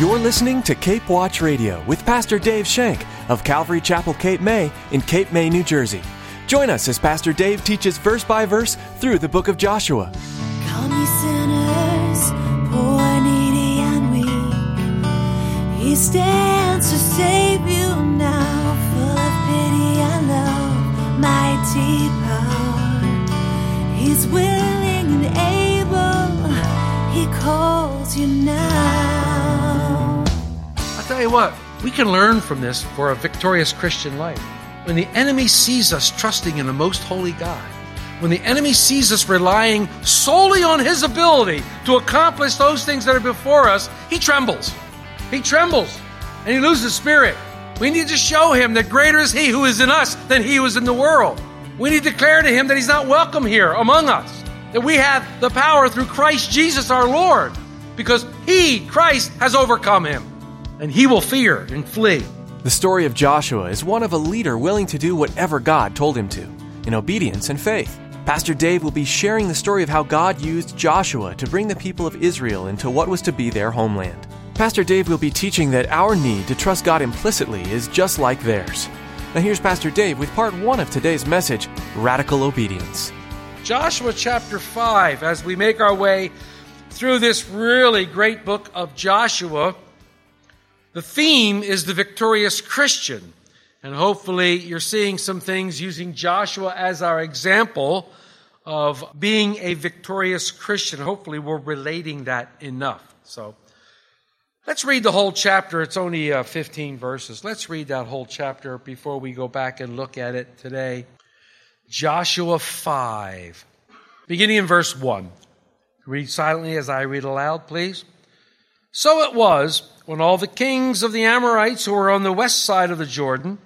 You're listening to Cape Watch Radio with Pastor Dave Shank of Calvary Chapel, Cape May in Cape May, New Jersey. Join us as Pastor Dave teaches verse by verse through the book of Joshua. Come, ye sinners, poor, needy, and weak. He stands to save you now, full of pity and love, mighty power. He's willing and able. He calls you now. Tell you what, we can learn from this for a victorious Christian life. When the enemy sees us trusting in the most holy God, when the enemy sees us relying solely on his ability to accomplish those things that are before us, he trembles. He trembles and he loses spirit. We need to show him that greater is he who is in us than he who is in the world. We need to declare to him that he's not welcome here among us, that we have the power through Christ Jesus our Lord, because he, Christ, has overcome him, and he will fear and flee. The story of Joshua is one of a leader willing to do whatever God told him to, in obedience and faith. Pastor Dave will be sharing the story of how God used Joshua to bring the people of Israel into what was to be their homeland. Pastor Dave will be teaching that our need to trust God implicitly is just like theirs. Now, here's Pastor Dave with part one of today's message Radical Obedience. Joshua chapter 5, as we make our way through this really great book of Joshua, the theme is the victorious Christian. And hopefully, you're seeing some things using Joshua as our example of being a victorious Christian. Hopefully, we're relating that enough. So, let's read the whole chapter. It's only uh, 15 verses. Let's read that whole chapter before we go back and look at it today. Joshua 5, beginning in verse 1. Read silently as I read aloud, please. So it was when all the kings of the Amorites who were on the west side of the Jordan,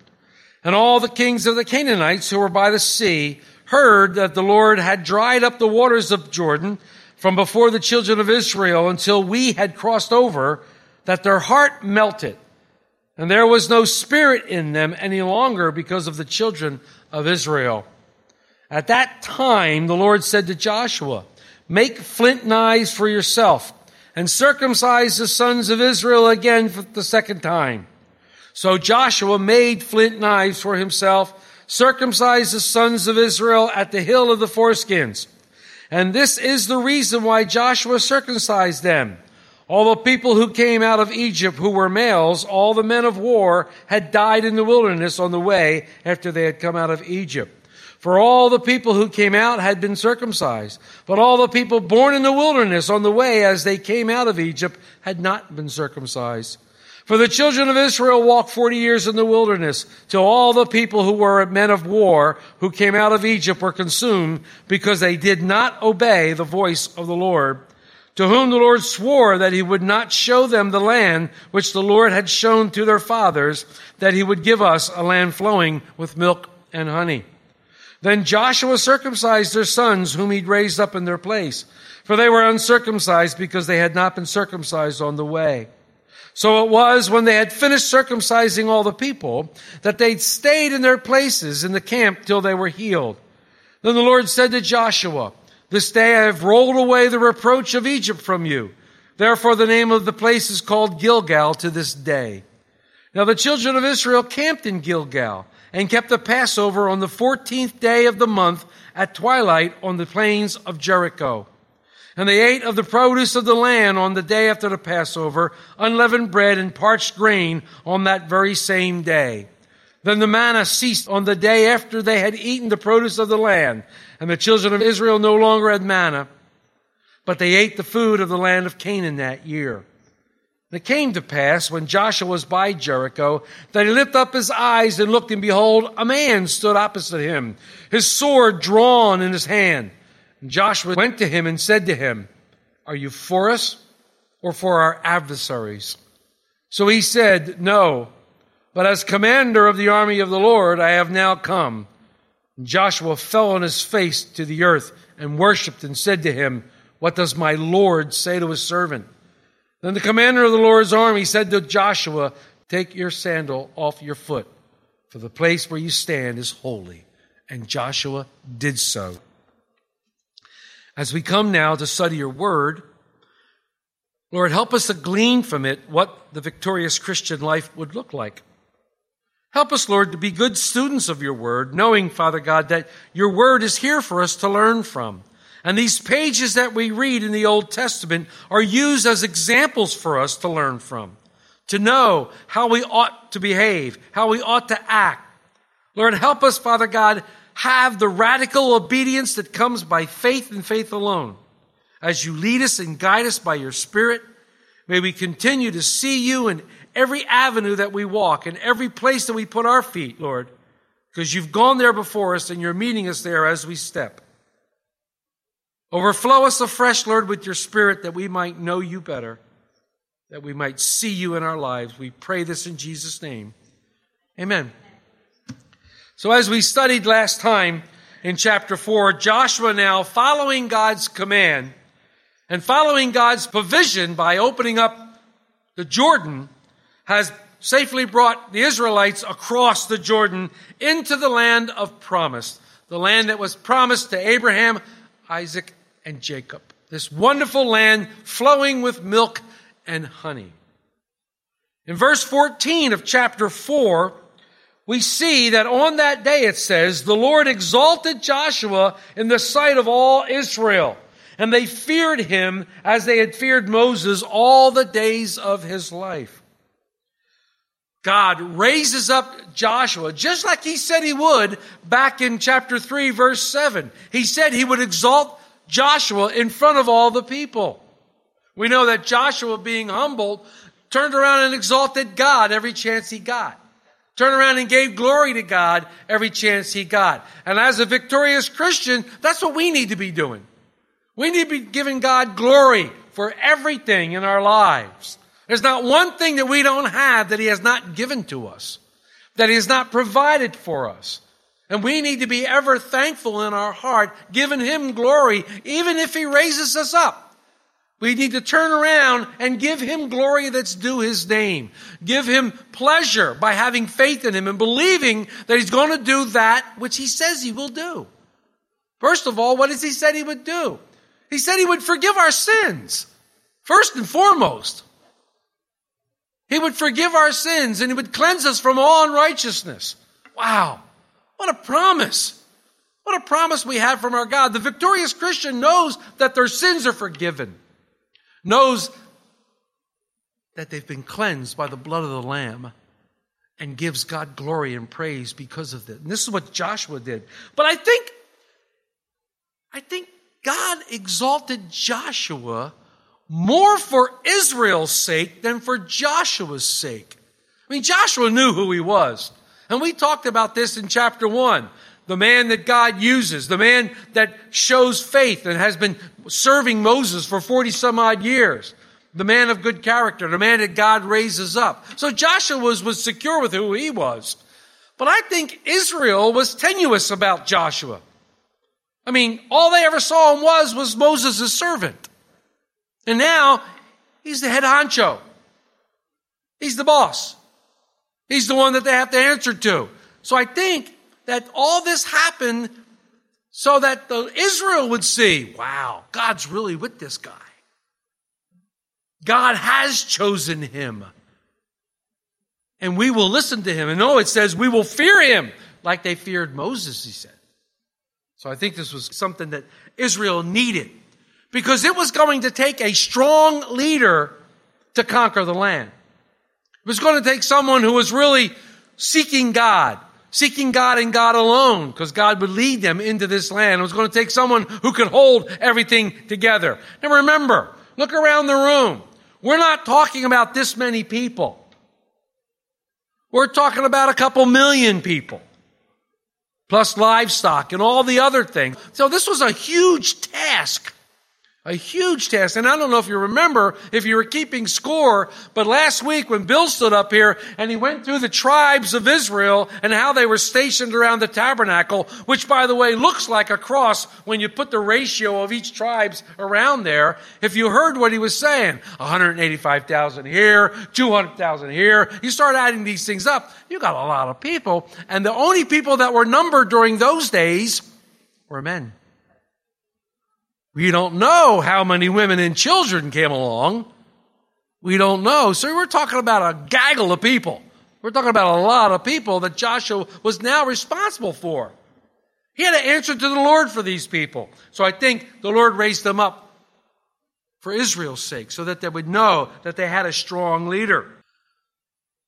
and all the kings of the Canaanites who were by the sea, heard that the Lord had dried up the waters of Jordan from before the children of Israel until we had crossed over, that their heart melted, and there was no spirit in them any longer because of the children of Israel. At that time, the Lord said to Joshua, Make flint knives for yourself and circumcised the sons of Israel again for the second time. So Joshua made flint knives for himself, circumcised the sons of Israel at the hill of the foreskins. And this is the reason why Joshua circumcised them. All the people who came out of Egypt who were males, all the men of war, had died in the wilderness on the way after they had come out of Egypt. For all the people who came out had been circumcised, but all the people born in the wilderness on the way as they came out of Egypt had not been circumcised. For the children of Israel walked forty years in the wilderness, till all the people who were men of war who came out of Egypt were consumed, because they did not obey the voice of the Lord, to whom the Lord swore that he would not show them the land which the Lord had shown to their fathers, that he would give us a land flowing with milk and honey. Then Joshua circumcised their sons, whom he'd raised up in their place, for they were uncircumcised because they had not been circumcised on the way. So it was when they had finished circumcising all the people that they stayed in their places in the camp till they were healed. Then the Lord said to Joshua, This day I have rolled away the reproach of Egypt from you. Therefore the name of the place is called Gilgal to this day. Now the children of Israel camped in Gilgal and kept the Passover on the 14th day of the month at twilight on the plains of Jericho. And they ate of the produce of the land on the day after the Passover, unleavened bread and parched grain on that very same day. Then the manna ceased on the day after they had eaten the produce of the land, and the children of Israel no longer had manna, but they ate the food of the land of Canaan that year. And it came to pass when Joshua was by Jericho that he lifted up his eyes and looked, and behold, a man stood opposite him, his sword drawn in his hand. And Joshua went to him and said to him, Are you for us or for our adversaries? So he said, No, but as commander of the army of the Lord, I have now come. And Joshua fell on his face to the earth and worshipped and said to him, What does my Lord say to his servant? Then the commander of the Lord's army said to Joshua, Take your sandal off your foot, for the place where you stand is holy. And Joshua did so. As we come now to study your word, Lord, help us to glean from it what the victorious Christian life would look like. Help us, Lord, to be good students of your word, knowing, Father God, that your word is here for us to learn from. And these pages that we read in the Old Testament are used as examples for us to learn from, to know how we ought to behave, how we ought to act. Lord, help us, Father God, have the radical obedience that comes by faith and faith alone. As you lead us and guide us by your Spirit, may we continue to see you in every avenue that we walk, in every place that we put our feet, Lord, because you've gone there before us and you're meeting us there as we step. Overflow us afresh, Lord, with your Spirit that we might know you better, that we might see you in our lives. We pray this in Jesus' name. Amen. So, as we studied last time in chapter 4, Joshua now, following God's command and following God's provision by opening up the Jordan, has safely brought the Israelites across the Jordan into the land of promise, the land that was promised to Abraham, Isaac, and Jacob. This wonderful land flowing with milk and honey. In verse 14 of chapter 4, we see that on that day it says, the Lord exalted Joshua in the sight of all Israel, and they feared him as they had feared Moses all the days of his life. God raises up Joshua just like he said he would back in chapter 3 verse 7. He said he would exalt Joshua in front of all the people. We know that Joshua being humbled turned around and exalted God every chance he got. Turned around and gave glory to God every chance he got. And as a victorious Christian, that's what we need to be doing. We need to be giving God glory for everything in our lives. There's not one thing that we don't have that He has not given to us, that He has not provided for us. And we need to be ever thankful in our heart, giving Him glory, even if He raises us up. We need to turn around and give Him glory that's due His name. Give Him pleasure by having faith in Him and believing that He's going to do that which He says He will do. First of all, what has He said He would do? He said He would forgive our sins. First and foremost. He would forgive our sins and He would cleanse us from all unrighteousness. Wow. What a promise. What a promise we have from our God. The victorious Christian knows that their sins are forgiven, knows that they've been cleansed by the blood of the Lamb, and gives God glory and praise because of it. And this is what Joshua did. But I think, I think God exalted Joshua more for Israel's sake than for Joshua's sake. I mean, Joshua knew who he was. And we talked about this in chapter one. The man that God uses, the man that shows faith and has been serving Moses for 40 some odd years. The man of good character, the man that God raises up. So Joshua was, was secure with who he was. But I think Israel was tenuous about Joshua. I mean, all they ever saw him was, was Moses' servant. And now he's the head honcho. He's the boss. He's the one that they have to answer to. So I think that all this happened so that the Israel would see, wow, God's really with this guy. God has chosen him. And we will listen to him. And no, it says we will fear him like they feared Moses, he said. So I think this was something that Israel needed because it was going to take a strong leader to conquer the land. It was going to take someone who was really seeking God, seeking God and God alone, because God would lead them into this land. It was going to take someone who could hold everything together. Now remember, look around the room. We're not talking about this many people. We're talking about a couple million people, plus livestock and all the other things. So this was a huge task a huge test. And I don't know if you remember, if you were keeping score, but last week when Bill stood up here and he went through the tribes of Israel and how they were stationed around the tabernacle, which by the way looks like a cross when you put the ratio of each tribes around there. If you heard what he was saying, 185,000 here, 200,000 here, you start adding these things up, you got a lot of people. And the only people that were numbered during those days were men. We don't know how many women and children came along, We don't know. So we're talking about a gaggle of people. We're talking about a lot of people that Joshua was now responsible for. He had to answer to the Lord for these people. So I think the Lord raised them up for Israel's sake so that they would know that they had a strong leader.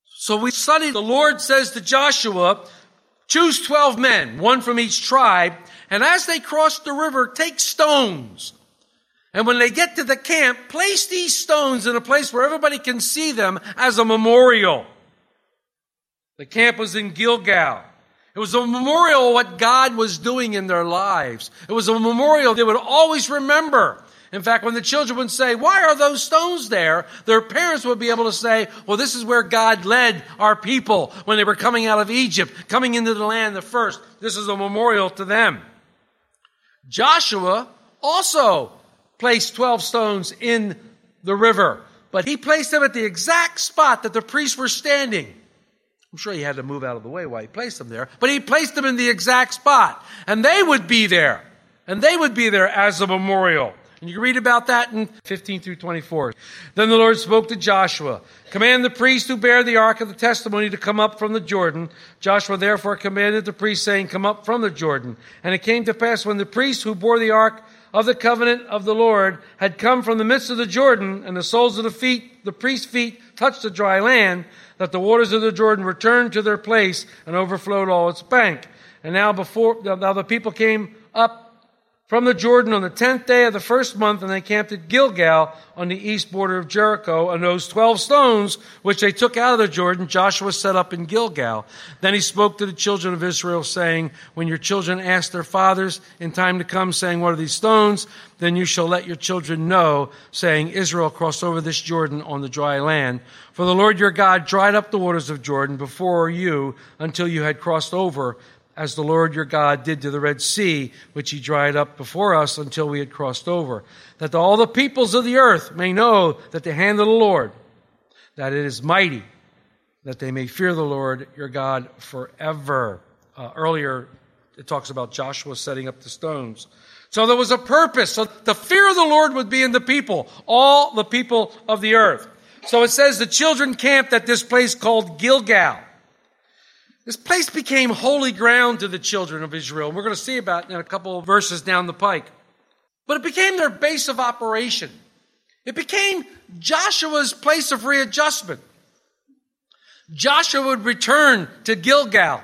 So we study the Lord says to Joshua, choose 12 men, one from each tribe, and as they cross the river, take stones. And when they get to the camp, place these stones in a place where everybody can see them as a memorial. The camp was in Gilgal. It was a memorial of what God was doing in their lives. It was a memorial they would always remember. In fact, when the children would say, why are those stones there? Their parents would be able to say, well, this is where God led our people when they were coming out of Egypt, coming into the land the first. This is a memorial to them. Joshua also placed 12 stones in the river, but he placed them at the exact spot that the priests were standing. I'm sure he had to move out of the way while he placed them there, but he placed them in the exact spot. And they would be there. And they would be there as a memorial. And you can read about that in 15 through 24. Then the Lord spoke to Joshua, command the priests who bear the ark of the testimony to come up from the Jordan. Joshua therefore commanded the priests saying, come up from the Jordan. And it came to pass when the priests who bore the ark of the covenant of the Lord had come from the midst of the Jordan and the soles of the feet, the priest's feet touched the dry land, that the waters of the Jordan returned to their place and overflowed all its bank. And now before, now the people came up from the Jordan on the tenth day of the first month, and they camped at Gilgal on the east border of Jericho. And those twelve stones which they took out of the Jordan, Joshua set up in Gilgal. Then he spoke to the children of Israel, saying, When your children ask their fathers in time to come, saying, What are these stones? Then you shall let your children know, saying, Israel crossed over this Jordan on the dry land. For the Lord your God dried up the waters of Jordan before you until you had crossed over as the Lord your God did to the Red Sea, which he dried up before us until we had crossed over, that all the peoples of the earth may know that the hand of the Lord, that it is mighty, that they may fear the Lord your God forever. Uh, earlier, it talks about Joshua setting up the stones. So there was a purpose. So the fear of the Lord would be in the people, all the people of the earth. So it says the children camped at this place called Gilgal. This place became holy ground to the children of Israel. And we're going to see about in a couple of verses down the pike. But it became their base of operation. It became Joshua's place of readjustment. Joshua would return to Gilgal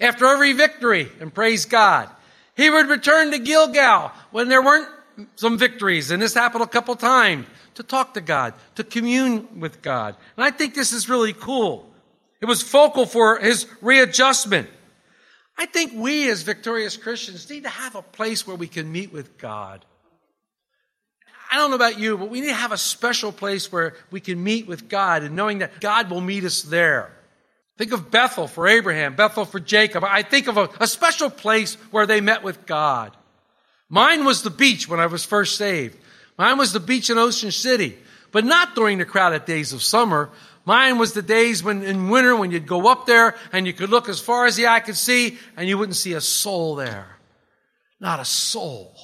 after every victory and praise God. He would return to Gilgal when there weren't some victories, and this happened a couple times, to talk to God, to commune with God. And I think this is really cool. It was focal for his readjustment. I think we as victorious Christians need to have a place where we can meet with God. I don't know about you, but we need to have a special place where we can meet with God and knowing that God will meet us there. Think of Bethel for Abraham, Bethel for Jacob. I think of a, a special place where they met with God. Mine was the beach when I was first saved. Mine was the beach in Ocean City, but not during the crowded days of summer, Mine was the days when in winter when you'd go up there and you could look as far as the eye could see and you wouldn't see a soul there. Not a soul.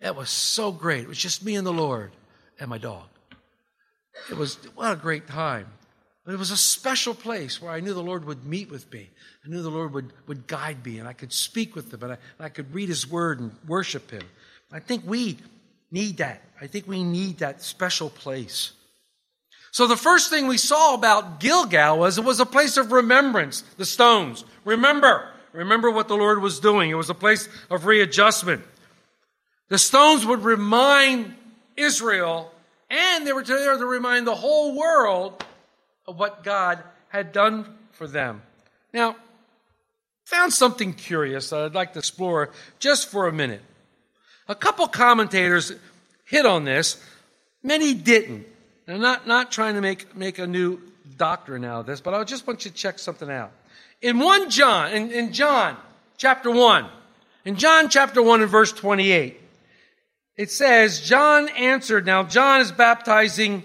It was so great. It was just me and the Lord and my dog. It was what a great time. But it was a special place where I knew the Lord would meet with me. I knew the Lord would, would guide me and I could speak with him and I, and I could read his word and worship him. I think we need that. I think we need that special place. So the first thing we saw about Gilgal was it was a place of remembrance, the stones. Remember, remember what the Lord was doing. It was a place of readjustment. The stones would remind Israel, and they were there to remind the whole world of what God had done for them. Now, found something curious that I'd like to explore just for a minute. A couple commentators hit on this, many didn't. And I'm not, not trying to make, make a new doctrine out of this, but I just want you to check something out. In 1 John, in, in John chapter 1, in John chapter 1 and verse 28, it says, John answered, now John is baptizing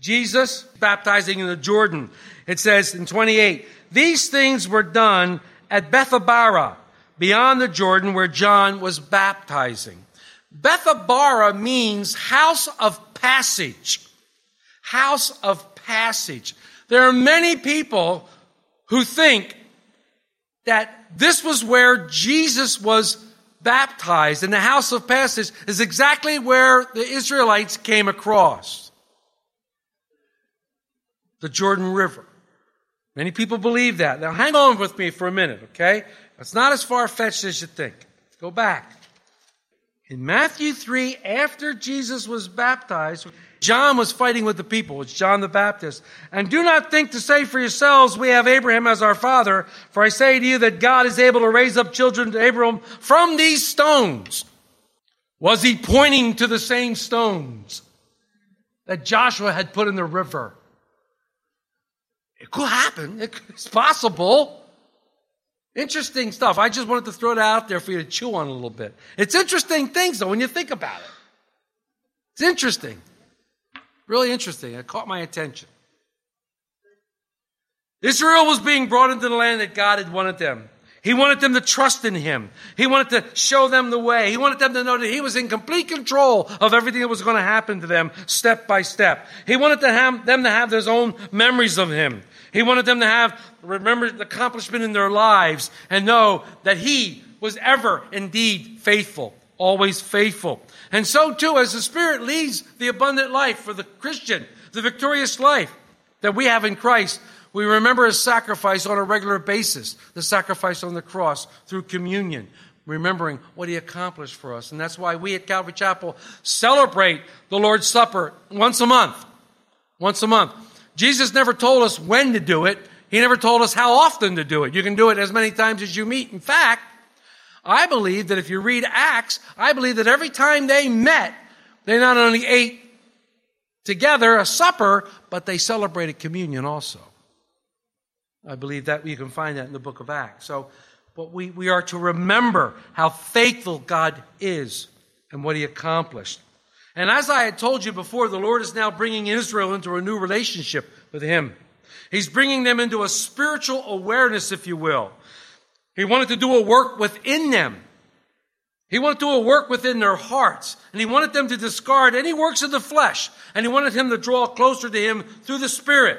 Jesus, baptizing in the Jordan. It says in 28, these things were done at Bethabara, beyond the Jordan where John was baptizing. Bethabara means house of passage House of passage. There are many people who think that this was where Jesus was baptized, and the house of passage is exactly where the Israelites came across the Jordan River. Many people believe that. Now, hang on with me for a minute, okay? It's not as far fetched as you think. Go back. In Matthew 3, after Jesus was baptized, John was fighting with the people. It's John the Baptist. And do not think to say for yourselves, we have Abraham as our father. For I say to you that God is able to raise up children to Abraham from these stones. Was he pointing to the same stones that Joshua had put in the river? It could happen. It's possible. Interesting stuff. I just wanted to throw it out there for you to chew on a little bit. It's interesting things, though, when you think about it. It's interesting. Really interesting. It caught my attention. Israel was being brought into the land that God had wanted them. He wanted them to trust in Him. He wanted to show them the way. He wanted them to know that He was in complete control of everything that was going to happen to them step by step. He wanted to have them to have their own memories of Him. He wanted them to have, remember the accomplishment in their lives and know that He was ever indeed faithful, always faithful. And so too, as the Spirit leads the abundant life for the Christian, the victorious life that we have in Christ, we remember his sacrifice on a regular basis, the sacrifice on the cross through communion, remembering what he accomplished for us. And that's why we at Calvary Chapel celebrate the Lord's Supper once a month. Once a month. Jesus never told us when to do it. He never told us how often to do it. You can do it as many times as you meet. In fact, I believe that if you read Acts, I believe that every time they met, they not only ate together a supper, but they celebrated communion also. I believe that you can find that in the book of Acts. So, but we, we are to remember how faithful God is and what he accomplished. And as I had told you before, the Lord is now bringing Israel into a new relationship with him. He's bringing them into a spiritual awareness, if you will. He wanted to do a work within them. He wanted to do a work within their hearts. And he wanted them to discard any works of the flesh. And he wanted him to draw closer to him through the Spirit.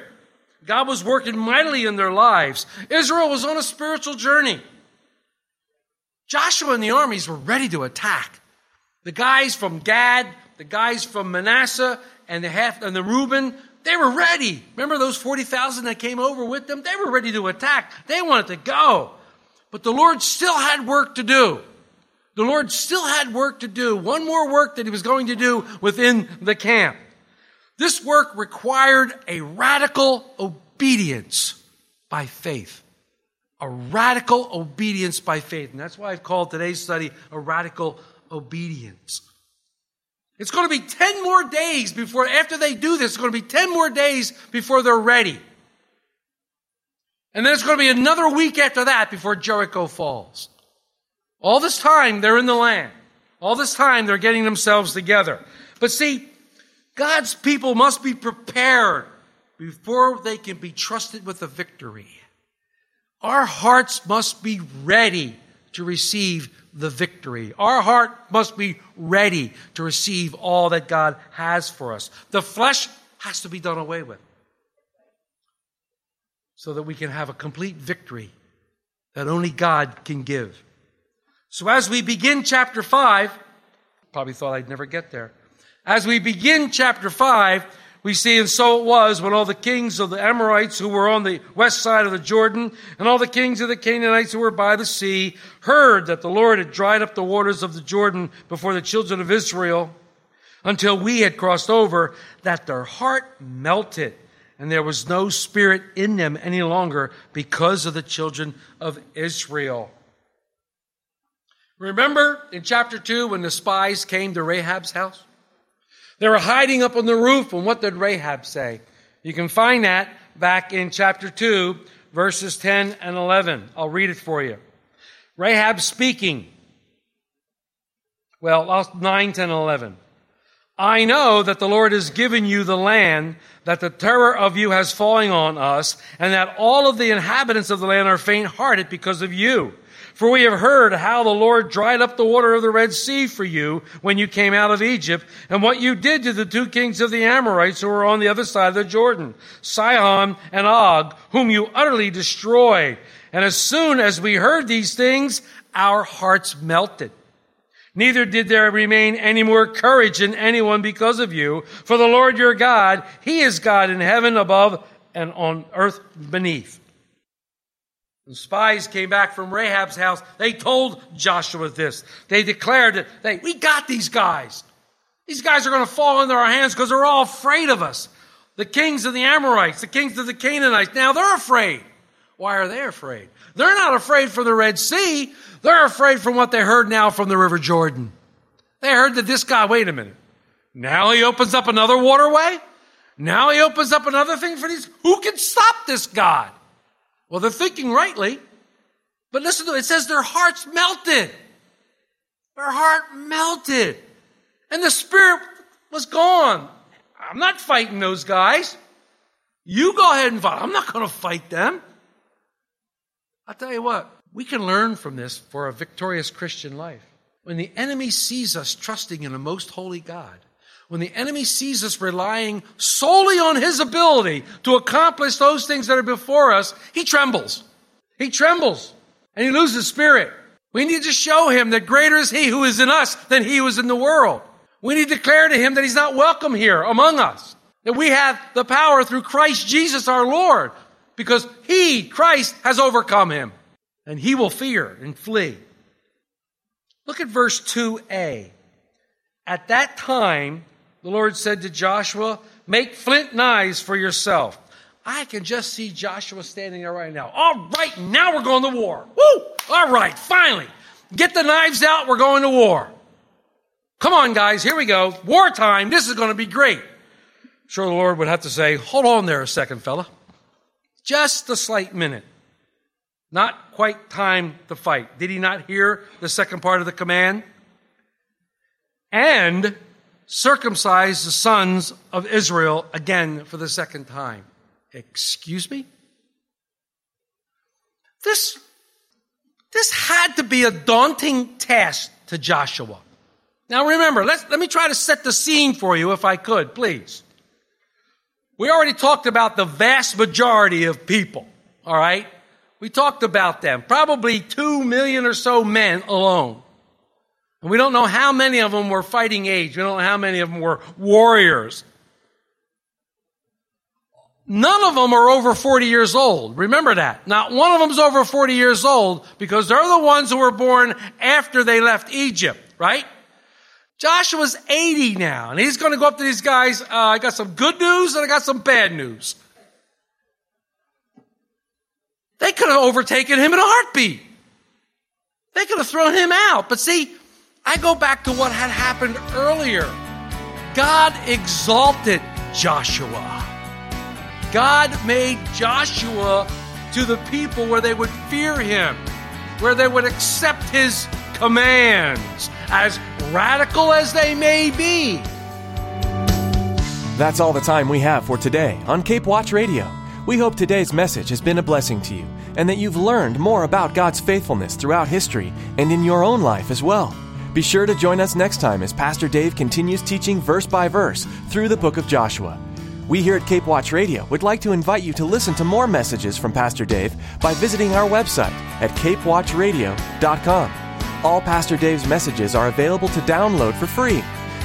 God was working mightily in their lives. Israel was on a spiritual journey. Joshua and the armies were ready to attack. The guys from Gad, the guys from Manasseh, and the half and the Reuben, they were ready. Remember those 40,000 that came over with them? They were ready to attack. They wanted to go. But the Lord still had work to do. The Lord still had work to do. One more work that he was going to do within the camp. This work required a radical obedience by faith. A radical obedience by faith. And that's why I've called today's study a radical obedience. It's going to be 10 more days before, after they do this, it's going to be 10 more days before they're ready. And then it's going to be another week after that before Jericho falls. All this time they're in the land. All this time they're getting themselves together. But see, God's people must be prepared before they can be trusted with a victory. Our hearts must be ready to receive the victory. Our heart must be ready to receive all that God has for us. The flesh has to be done away with so that we can have a complete victory that only God can give. So as we begin chapter 5, probably thought I'd never get there. As we begin chapter 5, we see, and so it was when all the kings of the Amorites who were on the west side of the Jordan and all the kings of the Canaanites who were by the sea heard that the Lord had dried up the waters of the Jordan before the children of Israel until we had crossed over, that their heart melted and there was no spirit in them any longer because of the children of Israel. Remember in chapter 2 when the spies came to Rahab's house? They were hiding up on the roof, and what did Rahab say? You can find that back in chapter 2, verses 10 and 11. I'll read it for you. Rahab speaking. Well, 9, 10, and 11. I know that the Lord has given you the land, that the terror of you has fallen on us, and that all of the inhabitants of the land are faint hearted because of you. For we have heard how the Lord dried up the water of the Red Sea for you when you came out of Egypt, and what you did to the two kings of the Amorites who were on the other side of the Jordan, Sihon and Og, whom you utterly destroyed. And as soon as we heard these things, our hearts melted. Neither did there remain any more courage in anyone because of you. For the Lord your God, He is God in heaven above and on earth beneath. The spies came back from Rahab's house. They told Joshua this. They declared that, they, we got these guys. These guys are going to fall into our hands because they're all afraid of us. The kings of the Amorites, the kings of the Canaanites, now they're afraid. Why are they afraid? They're not afraid for the Red Sea. They're afraid from what they heard now from the River Jordan. They heard that this guy, wait a minute. Now he opens up another waterway? Now he opens up another thing for these. Who can stop this God? Well, they're thinking rightly. But listen to it. It says their hearts melted. Their heart melted. And the spirit was gone. I'm not fighting those guys. You go ahead and fight. I'm not going to fight them. I'll tell you what, we can learn from this for a victorious Christian life. When the enemy sees us trusting in a most holy God, when the enemy sees us relying solely on his ability to accomplish those things that are before us, he trembles. He trembles and he loses spirit. We need to show him that greater is he who is in us than he who is in the world. We need to declare to him that he's not welcome here among us. That we have the power through Christ Jesus our Lord because he, Christ, has overcome him and he will fear and flee. Look at verse 2a. At that time, the Lord said to Joshua, Make flint knives for yourself. I can just see Joshua standing there right now. All right, now we're going to war. Woo! All right, finally. Get the knives out, we're going to war. Come on, guys, here we go. Wartime, this is going to be great. I'm sure the Lord would have to say, Hold on there a second, fella. Just a slight minute. Not quite time to fight. Did he not hear the second part of the command? And circumcise the sons of Israel again for the second time. Excuse me? This, this had to be a daunting task to Joshua. Now remember, let let me try to set the scene for you if I could, please. We already talked about the vast majority of people, all right? We talked about them. Probably two million or so men alone. And we don't know how many of them were fighting age. We don't know how many of them were warriors. None of them are over 40 years old. Remember that. Not one of them is over 40 years old because they're the ones who were born after they left Egypt, right? Joshua's 80 now, and he's going to go up to these guys. Uh, I got some good news and I got some bad news. They could have overtaken him in a heartbeat. They could have thrown him out. But see, I go back to what had happened earlier. God exalted Joshua. God made Joshua to the people where they would fear him, where they would accept his commands, as radical as they may be. That's all the time we have for today on Cape Watch Radio. We hope today's message has been a blessing to you and that you've learned more about God's faithfulness throughout history and in your own life as well. Be sure to join us next time as Pastor Dave continues teaching verse by verse through the book of Joshua. We here at Cape Watch Radio would like to invite you to listen to more messages from Pastor Dave by visiting our website at capewatchradio.com. All Pastor Dave's messages are available to download for free.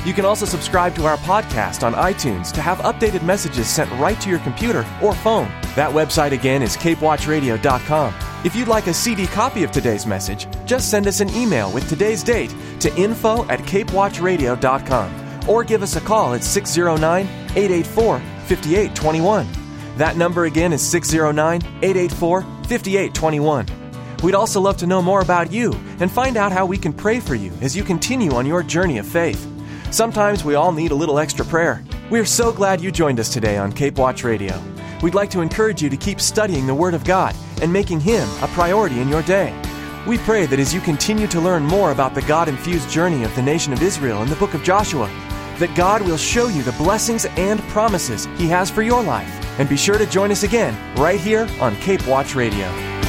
You can also subscribe to our podcast on iTunes to have updated messages sent right to your computer or phone. That website again is capewatchradio.com. If you'd like a CD copy of today's message, just send us an email with today's date to info at capewatchradio.com or give us a call at 609 884 5821. That number again is 609 884 5821. We'd also love to know more about you and find out how we can pray for you as you continue on your journey of faith. Sometimes we all need a little extra prayer. We're so glad you joined us today on Cape Watch Radio. We'd like to encourage you to keep studying the Word of God and making Him a priority in your day. We pray that as you continue to learn more about the God infused journey of the nation of Israel in the book of Joshua, that God will show you the blessings and promises He has for your life. And be sure to join us again right here on Cape Watch Radio.